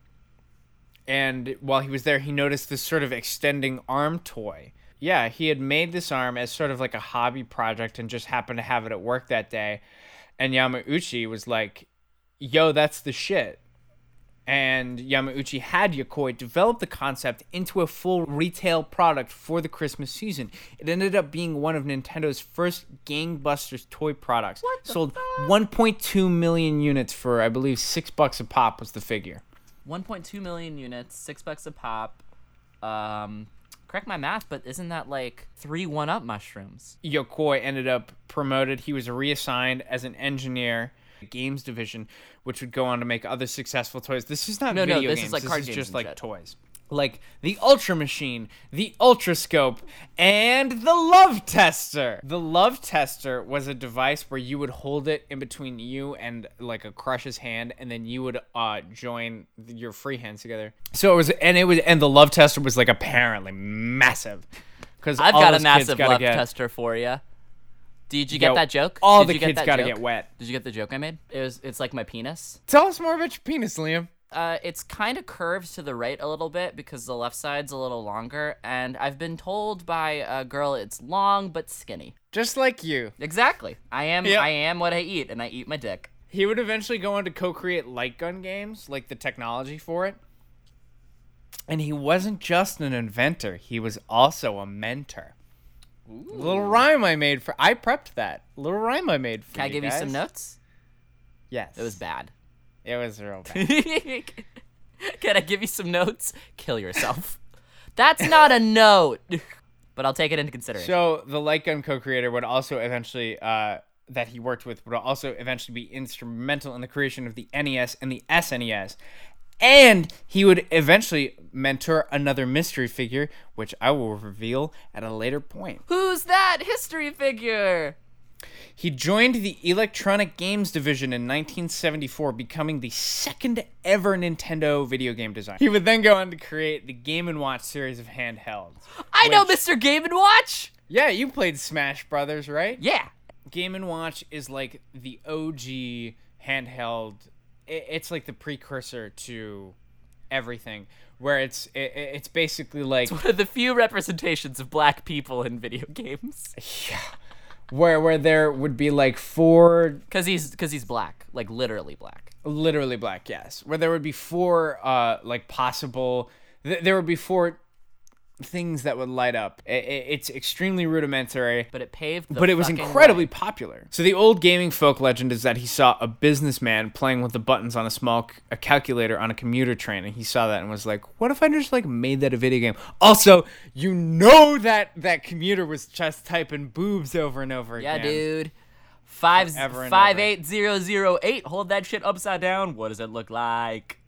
And while he was there, he noticed this sort of extending arm toy. Yeah, he had made this arm as sort of like a hobby project and just happened to have it at work that day. And Yamauchi was like, yo, that's the shit. And Yamauchi had Yokoi develop the concept into a full retail product for the Christmas season. It ended up being one of Nintendo's first gangbusters toy products. Sold 1.2 million units for, I believe, six bucks a pop was the figure. 1.2 million units, six bucks a pop. Um, correct my math, but isn't that like three one up mushrooms? Yokoi ended up promoted. He was reassigned as an engineer, games division, which would go on to make other successful toys. This is not No, no, video this is games. like this card is games just like shit. toys. Like the Ultra Machine, the Ultra Scope, and the Love Tester. The Love Tester was a device where you would hold it in between you and like a crush's hand, and then you would uh join your free hands together. So it was, and it was, and the Love Tester was like apparently massive. Because I've got a massive love tester for you. Did you get Yo, that joke? all Did the you get kids that gotta joke? get wet. Did you get the joke I made? It was. It's like my penis. Tell us more about your penis, Liam. Uh, it's kind of curved to the right a little bit because the left side's a little longer, and I've been told by a girl it's long but skinny. Just like you. Exactly. I am. Yep. I am what I eat, and I eat my dick. He would eventually go on to co-create light gun games, like the technology for it. And he wasn't just an inventor; he was also a mentor. Little rhyme I made for I prepped that. Little rhyme I made for Can I you give you some notes? Yes, It was bad. It was real bad. Can I give you some notes? Kill yourself. That's not a note. But I'll take it into consideration. so the light gun co-creator would also eventually, uh, that he worked with, would also eventually be instrumental in the creation of the NES and the SNES. And he would eventually mentor another mystery figure, which I will reveal at a later point. Who's that history figure? He joined the Electronic Games division in 1974, becoming the second ever Nintendo video game designer. He would then go on to create the Game & Watch series of handhelds. I know Mr. Game and Watch. Yeah, you played Smash Brothers, right? Yeah. Game and Watch is like the OG handheld. It's like the precursor to everything, where it's it, it's basically like One of the few representations of black people in video games. yeah where where there would be like four Cause he's cause he's black, like literally black. literally black yes where there would be four uh like possible th- there would be four things that would light up I- I- it's extremely rudimentary But it paved. The but it was incredibly way. popular. So the old gaming folk legend is that he saw a businessman playing with the buttons on a small c- a calculator on a commuter train, and he saw that and was like, "What if I just like made that a video game?" Also, you know that that commuter was just typing boobs over and over Yeah, again. Yeah, dude. Five five eight zero zero eight. Hold that shit upside down. What does it look like?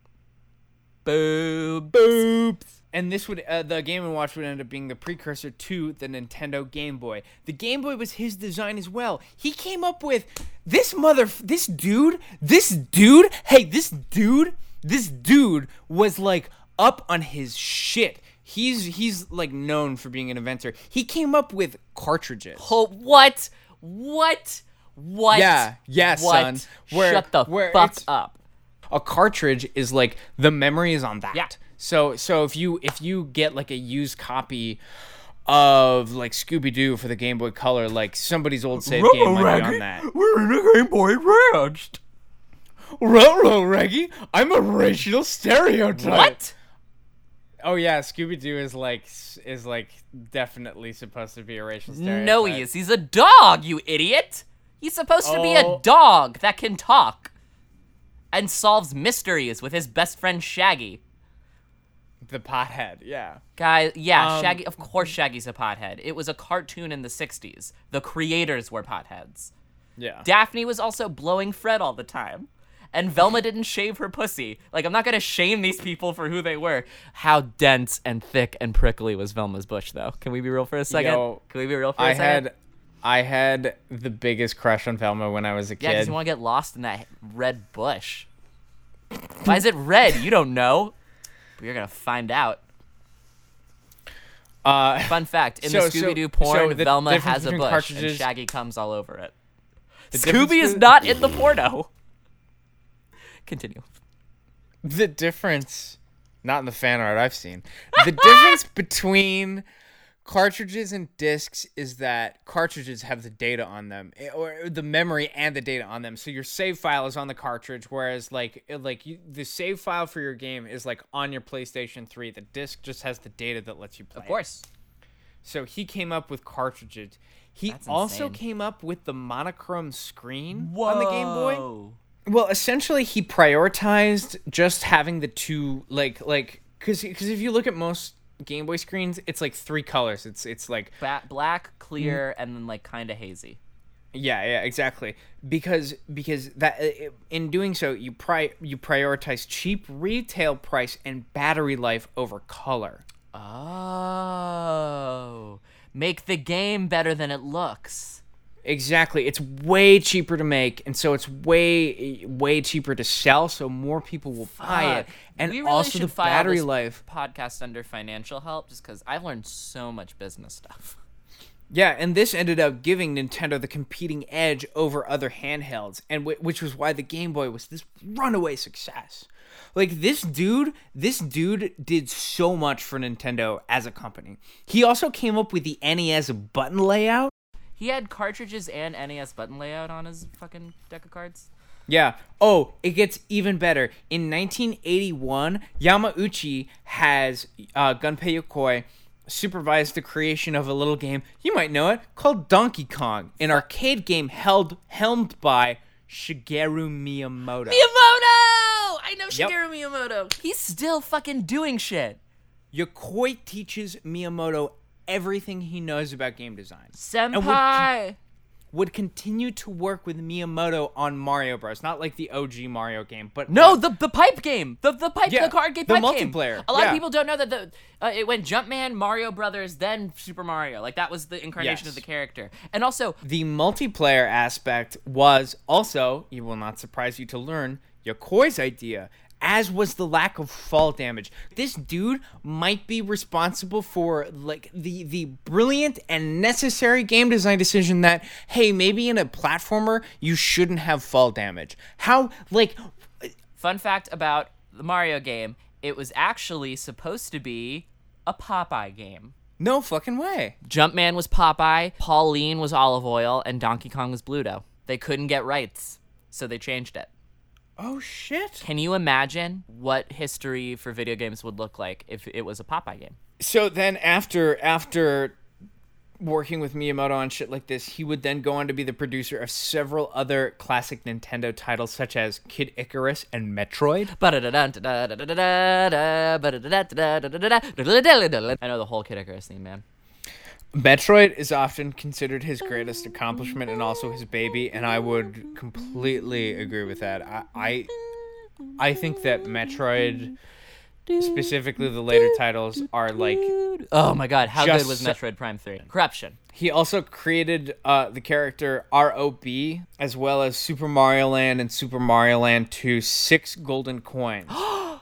Boob. boobs. And this would uh, the Game and Watch would end up being the precursor to the Nintendo Game Boy. The Game Boy was his design as well. He came up with this mother, this dude, this dude. Hey, this dude, this dude was like up on his shit. He's he's like known for being an inventor. He came up with cartridges. Oh, what? What? What? Yeah, yeah, what? son. Where- Shut the fuck up. a cartridge is like the memory is on that. Yeah. So so if you if you get like a used copy of like Scooby Doo for the Game Boy Color, like somebody's old save game might be on that. We're in a Game Boy Ranch. Ruh Reggie, I'm a racial stereotype. What? Oh yeah, Scooby Doo is like is like definitely supposed to be a racial stereotype. No, he is. He's a dog, you idiot. He's supposed to be a Oh. dog that can talk and solves mysteries with his best friend Shaggy. The pothead, yeah. Guy, yeah, Um, Shaggy. Of course, Shaggy's a pothead. It was a cartoon in the '60s. The creators were potheads. Yeah. Daphne was also blowing Fred all the time. And Velma didn't shave her pussy. Like, I'm not gonna shame these people for who they were. How dense and thick and prickly was Velma's bush, though? Can we be real for a second? Yo, Can we be real for a I second? had I had the biggest crush on Velma when I was a kid. Yeah, because you want to get lost in that red bush. Why is it red? You don't know. You're gonna find out. uh Fun fact: in So- the Scooby Doo porn, so the Velma has a bush cartridges- and Shaggy comes all over it. difference Scooby is not in the porno. Continue. the difference not in the fan art I've seen. The difference between cartridges and discs is that cartridges have the data on them eh, or the memory and the data on them. So your save file is on the cartridge whereas like like you, the save file for your game is like on your PlayStation 3. The disc just has the data that lets you play. Of it. course. So he came up with cartridges. He also came up with the monochrome screen on the Game Boy. Whoa. Well, essentially, he prioritized just having the two, like, like, because because if you look at most Game Boy screens, it's like three colors. It's it's like Ba- black, clear, Mm. and then like kind of hazy. yeah, yeah, exactly. Because because that uh, in doing so, you pri you prioritize cheap retail price and battery life over color. Oh, make the game better than it looks. Exactly. It's way cheaper to make, and so it's way way cheaper to sell. So more people will buy it, and We really also the file battery life. Podcast under financial help, just because I've learned so much business stuff. Yeah, and this ended up giving Nintendo the competing edge over other handhelds, and wh- which was why the Game Boy was this runaway success. Like this dude, this dude did so much for Nintendo as a company. He also came up with the NES button layout. He had cartridges and NES button layout on his fucking deck of cards. Yeah. Oh, it gets even better. In 1981, Yamauchi has uh, Gunpei Yokoi supervised the creation of a little game you might know it called Donkey Kong, an arcade game held helmed by Shigeru Miyamoto. Miyamoto! I know Yep. Shigeru Miyamoto. He's still fucking doing shit. Yokoi teaches Miyamoto everything he knows about game design. And would Senpai! would continue to work with Miyamoto on Mario Bros. Not like the OG Mario game, but No, the the pipe game, the the pipe, Yeah, the card game, the pipe game. multiplayer, A lot yeah. of people don't know that the uh, it went Jumpman, Mario Brothers, then Super Mario. Like that was the incarnation Yes. of the character. And also, The multiplayer aspect was also, it will not surprise you to learn, Yokoi's idea. As was the lack of fall damage. This dude might be responsible for like the the brilliant and necessary game design decision that hey, maybe in a platformer you shouldn't have fall damage. How like Fun fact about the Mario game: it was actually supposed to be a Popeye game. no fucking way. Jumpman was Popeye, Pauline was Olive Oyl, and Donkey Kong was Bluto. They couldn't get rights, so they changed it. Oh shit. Can you imagine what history for video games would look like if it was a Popeye game? So then after after working with Miyamoto on shit like this, he would then go on to be the producer of several other classic Nintendo titles such as Kid Icarus and Metroid. I know the whole Kid Icarus theme, man. Metroid is often considered his greatest accomplishment and also his baby, and I would completely agree with that. I I, I think that Metroid, specifically the later titles, are like Oh my god, how good was Metroid Prime 3? Corruption. He also created uh, the character R.O.B. as well as Super Mario Land and Super Mario Land 2 six golden coins.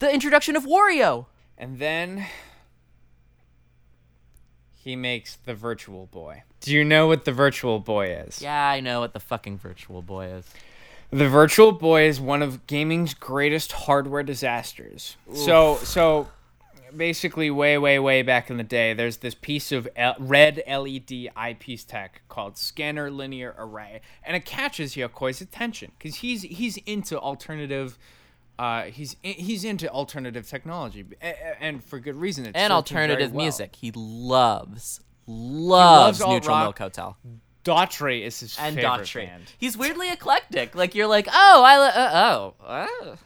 The introduction of Wario. and then he makes the Virtual Boy. Do you know what the Virtual Boy is? Yeah, I know what the fucking Virtual Boy is. The Virtual Boy is one of gaming's greatest hardware disasters. So, so basically, way, way, way back in the day, there's this piece of L- red LED eyepiece tech called Scanned Linear Array, and it catches Yokoi's attention because he's he's into alternative. Uh, he's he's into alternative technology, and for good reason. And alternative well. music. He loves, loves, alt Neutral. Milk Hotel. Daughtry is his And favorite Daughtry. band. He's weirdly eclectic. Like, you're like, oh, I, uh, oh, oh,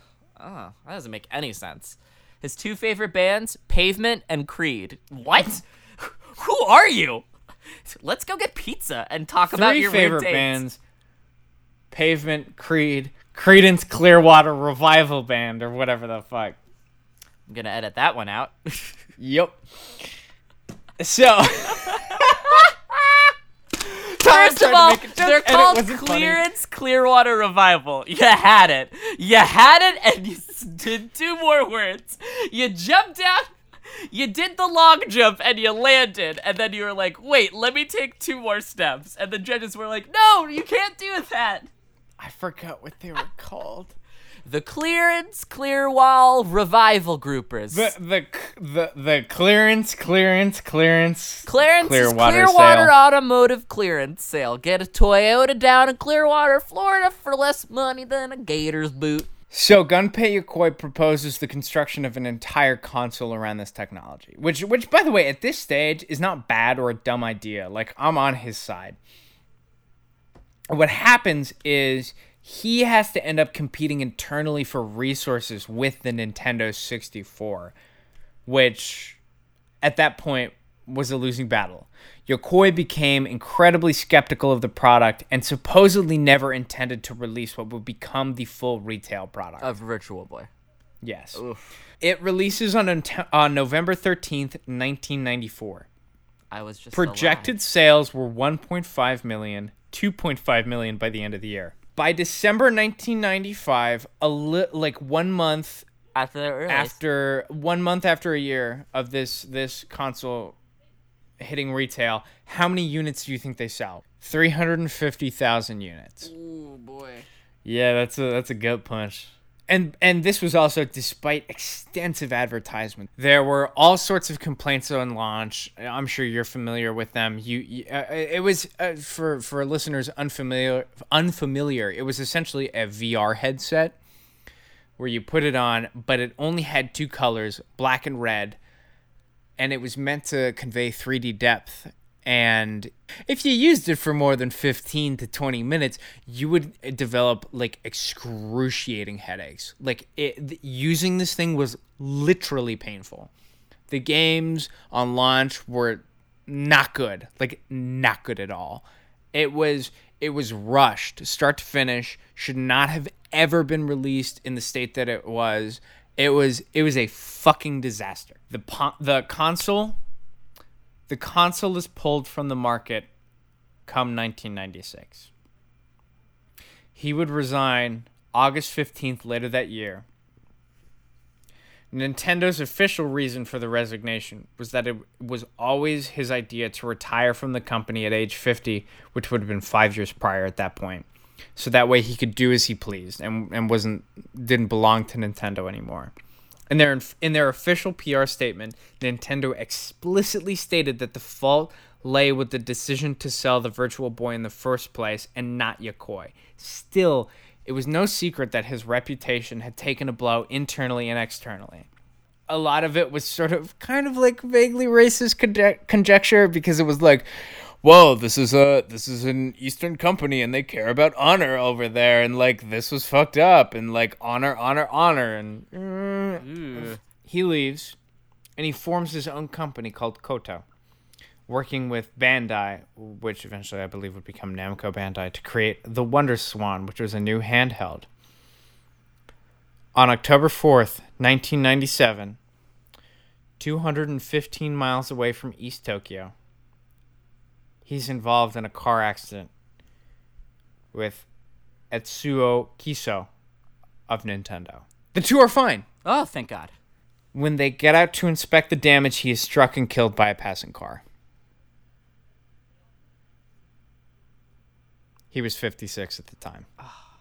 oh, that doesn't make any sense. His two favorite bands, Pavement and Creed. What? Who are you? Let's go get pizza and talk about your favorite bands: Pavement, Creed, Creedence Clearwater Revival Band, or whatever the fuck. I'm gonna edit that one out. Yep. So. First of all, they're called wasn't funny. Clearwater Revival. You had it. You had it, and you did two more words. You jumped down, you did the long jump, and you landed, and then you were like, wait, let me take two more steps. And the judges were like, no, you can't do that. I forgot what they were called. The Clearance Clearwall Revival Groupers. The the the the clearance, clearance, clearance. Clarence Clearwater Clearwater sale. Automotive Clearance Sale. Get a Toyota down in Clearwater, Florida for less money than a Gator's boot. So Gunpei Yokoi proposes the construction of an entire console around this technology, which which by the way at this stage is not bad or a dumb idea. Like I'm on his side. What happens is he has to end up competing internally for resources with the Nintendo 64, which at that point was a losing battle. Yokoi became incredibly skeptical of the product and supposedly never intended to release what would become the full retail product. Of Virtual Boy. yes. It releases on, on November 13th, 1994. I was just Projected sales were 1.5 million, 2.5 million by the end of the year. By December 1995, a li- like 1 month after after one month after a year of this this console hitting retail, how many units do you think they sell? Three hundred and fifty thousand units. Oh boy. Yeah, that's a that's a gut punch. And and this was also despite extensive advertisement. There were all sorts of complaints on launch. I'm sure you're familiar with them. You, you uh, it was uh, for for listeners unfamiliar unfamiliar. It was essentially a VR headset where you put it on, but it only had two colors, black and red, and it was meant to convey 3D depth. And if you used it for more than 15 to 20 minutes, you would develop like excruciating headaches. Like it, using this thing was literally painful. The games on launch were not good, like not good at all. It was it was rushed, start to finish. Should not have ever been released in the state that it was. It was it was a fucking disaster. The po- the console the console is pulled from the market come 1996. He would resign August 15th later that year, Nintendo's official reason for the resignation was that it was always his idea to retire from the company at age 50, which would have been five years prior at that point. So that way he could do as he pleased and, and wasn't didn't belong to Nintendo anymore. In their in their official PR statement, Nintendo explicitly stated that the fault lay with the decision to sell the Virtual Boy in the first place and not Yokoi. Still, it was no secret that his reputation had taken a blow internally and externally. A lot of it was sort of kind of like vaguely racist conje- conjecture because it was like, whoa, this is a this is an Eastern company and they care about honor over there and like this was fucked up and like honor, honor, honor and mm. he leaves and he forms his own company called Koto working with Bandai, which eventually I believe would become Namco Bandai, to create the Wonder Swan, which was a new handheld. On October 4th, 1997, 215 miles away from East Tokyo, he's involved in a car accident with Etsuo Kiso of Nintendo. The two are fine. Oh, thank God. When they get out to inspect the damage, he is struck and killed by a passing car. He was 56 at the time. Ah.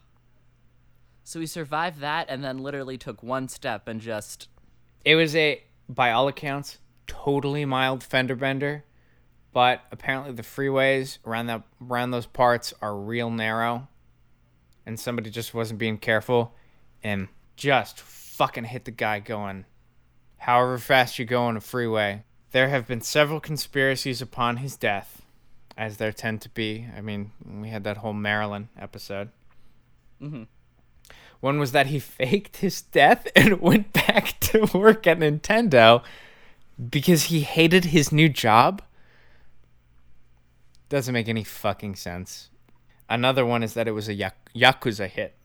So he survived that and then literally took one step and just. It was a, by all accounts, totally mild fender bender, but apparently the freeways around that around those parts are real narrow, and somebody just wasn't being careful, and just fucking hit the guy going, however fast you go on a freeway. There have been several conspiracies upon his death as there tend to be. I mean, we had that whole Marilyn episode. Mm-hmm. One was that he faked his death and went back to work at Nintendo because he hated his new job. Doesn't make any fucking sense. Another one is that it was a Yakuza hit.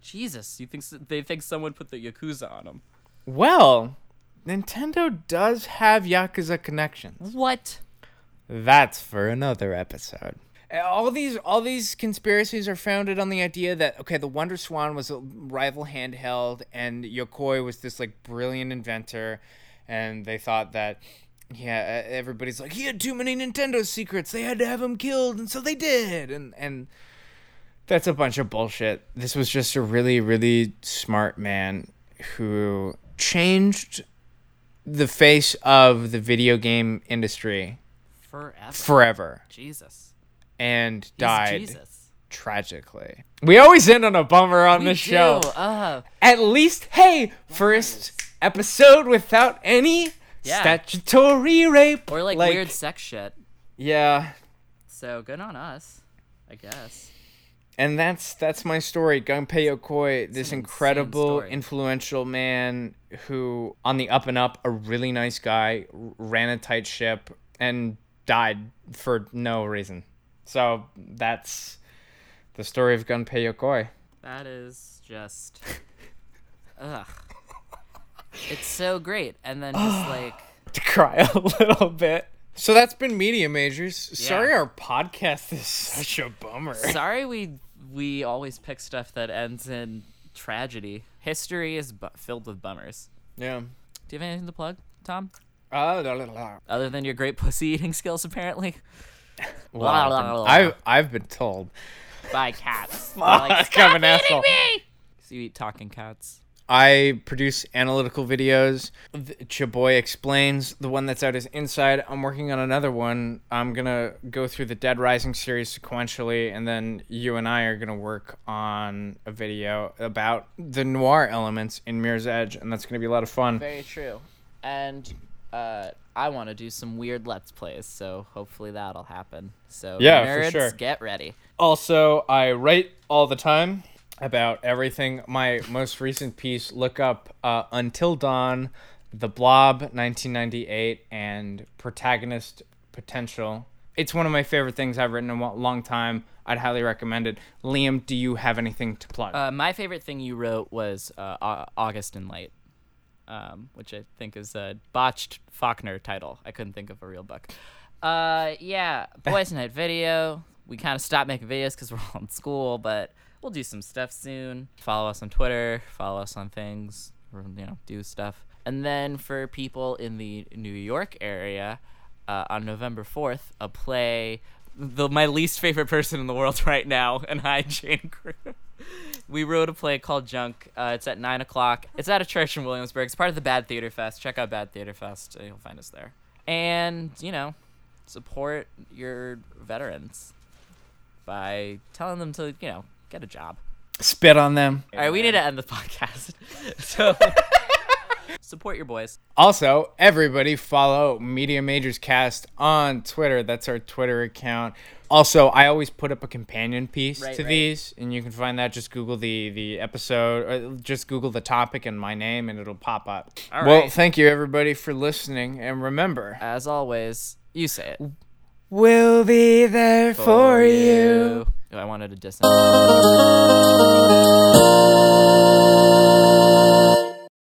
Jesus, you think they think someone put the Yakuza on him? Well, Nintendo does have Yakuza connections. What? That's for another episode. Eh, all these all these conspiracies are founded on the idea that okay, the Wonder Swan was a rival handheld and Yokoi was this like brilliant inventor and they thought that yeah, everybody's like he had too many Nintendo secrets. They had to have him killed and so they did. And and that's a bunch of bullshit. This was just a really really smart man who changed the face of the video game industry Forever. Forever. Jesus. And He's died Jesus. tragically. We always end on a bummer on do. show. Uh, At least, hey, first episode without any Yeah. statutory rape or like, weird sex shit. Yeah, So good on us, I guess. and that's that's my story. Gunpei Yokoi, this an incredible, influential man who, on the up and up, a really nice guy, ran a tight ship, and died for no reason. So that's the story of Gunpei Yokoi. That is just. Ugh. It's so great. And then just like. To cry a little bit. So that's been Media Majors. Sorry our podcast is such a bummer. Sorry we we always pick stuff that ends in tragedy. History is bu- filled with bummers. Yeah. Do you have anything to plug, Tom? Uh, la, la, la. Other than your great pussy eating skills, apparently? Well, I've, I've been told. By cats. Fuck, like, I'm an asshole. so you eat talking cats. I produce analytical videos. Chaboy explains the one that's out is Inside. I'm working on another one. I'm gonna go through the Dead Rising series sequentially, and then you and I are gonna work on a video about the noir elements in Mirror's Edge, and that's gonna be a lot of fun. Very true. And uh, I want to do some weird Let's Plays, so hopefully that'll happen. So, Yeah, for sure. get ready. Also, I write all the time about everything. My most recent piece, look up uh, Until Dawn, The Blob, 1998, and Protagonist Potential. It's one of my favorite things I've written in a long time. I'd highly recommend it. Liam, do you have anything to plug? Uh, my favorite thing you wrote was uh, August in Light, um, which I think is a botched Faulkner title. I couldn't think of a real book. Uh, yeah, Boys Night Video. We kind of stopped making videos because we're all in school, but we'll do some stuff soon. Follow us on Twitter. Follow us on things. You know, do stuff. And then for people in the New York area, uh, on November 4th, a play, the my least favorite person in the world right now, and I, Jane Crew. we wrote a play called Junk. Uh, it's at 9 o'clock. It's at a church in Williamsburg. It's part of the Bad Theater Fest. Check out Bad Theater Fest. You'll find us there. And, you know, support your veterans by telling them to, you know, get a job. Spit on them. All right, we need to end the podcast. So support your boys. Also, everybody follow Media Majors Cast on Twitter. That's our Twitter account. Also, I always put up a companion piece Right, to right. these, and you can find that. Just Google the the episode, or just Google the topic and my name, and it'll pop up. All well, right. thank you everybody for listening, and remember, As always, you say it. we'll be there for, you. Oh, I wanted to diss him.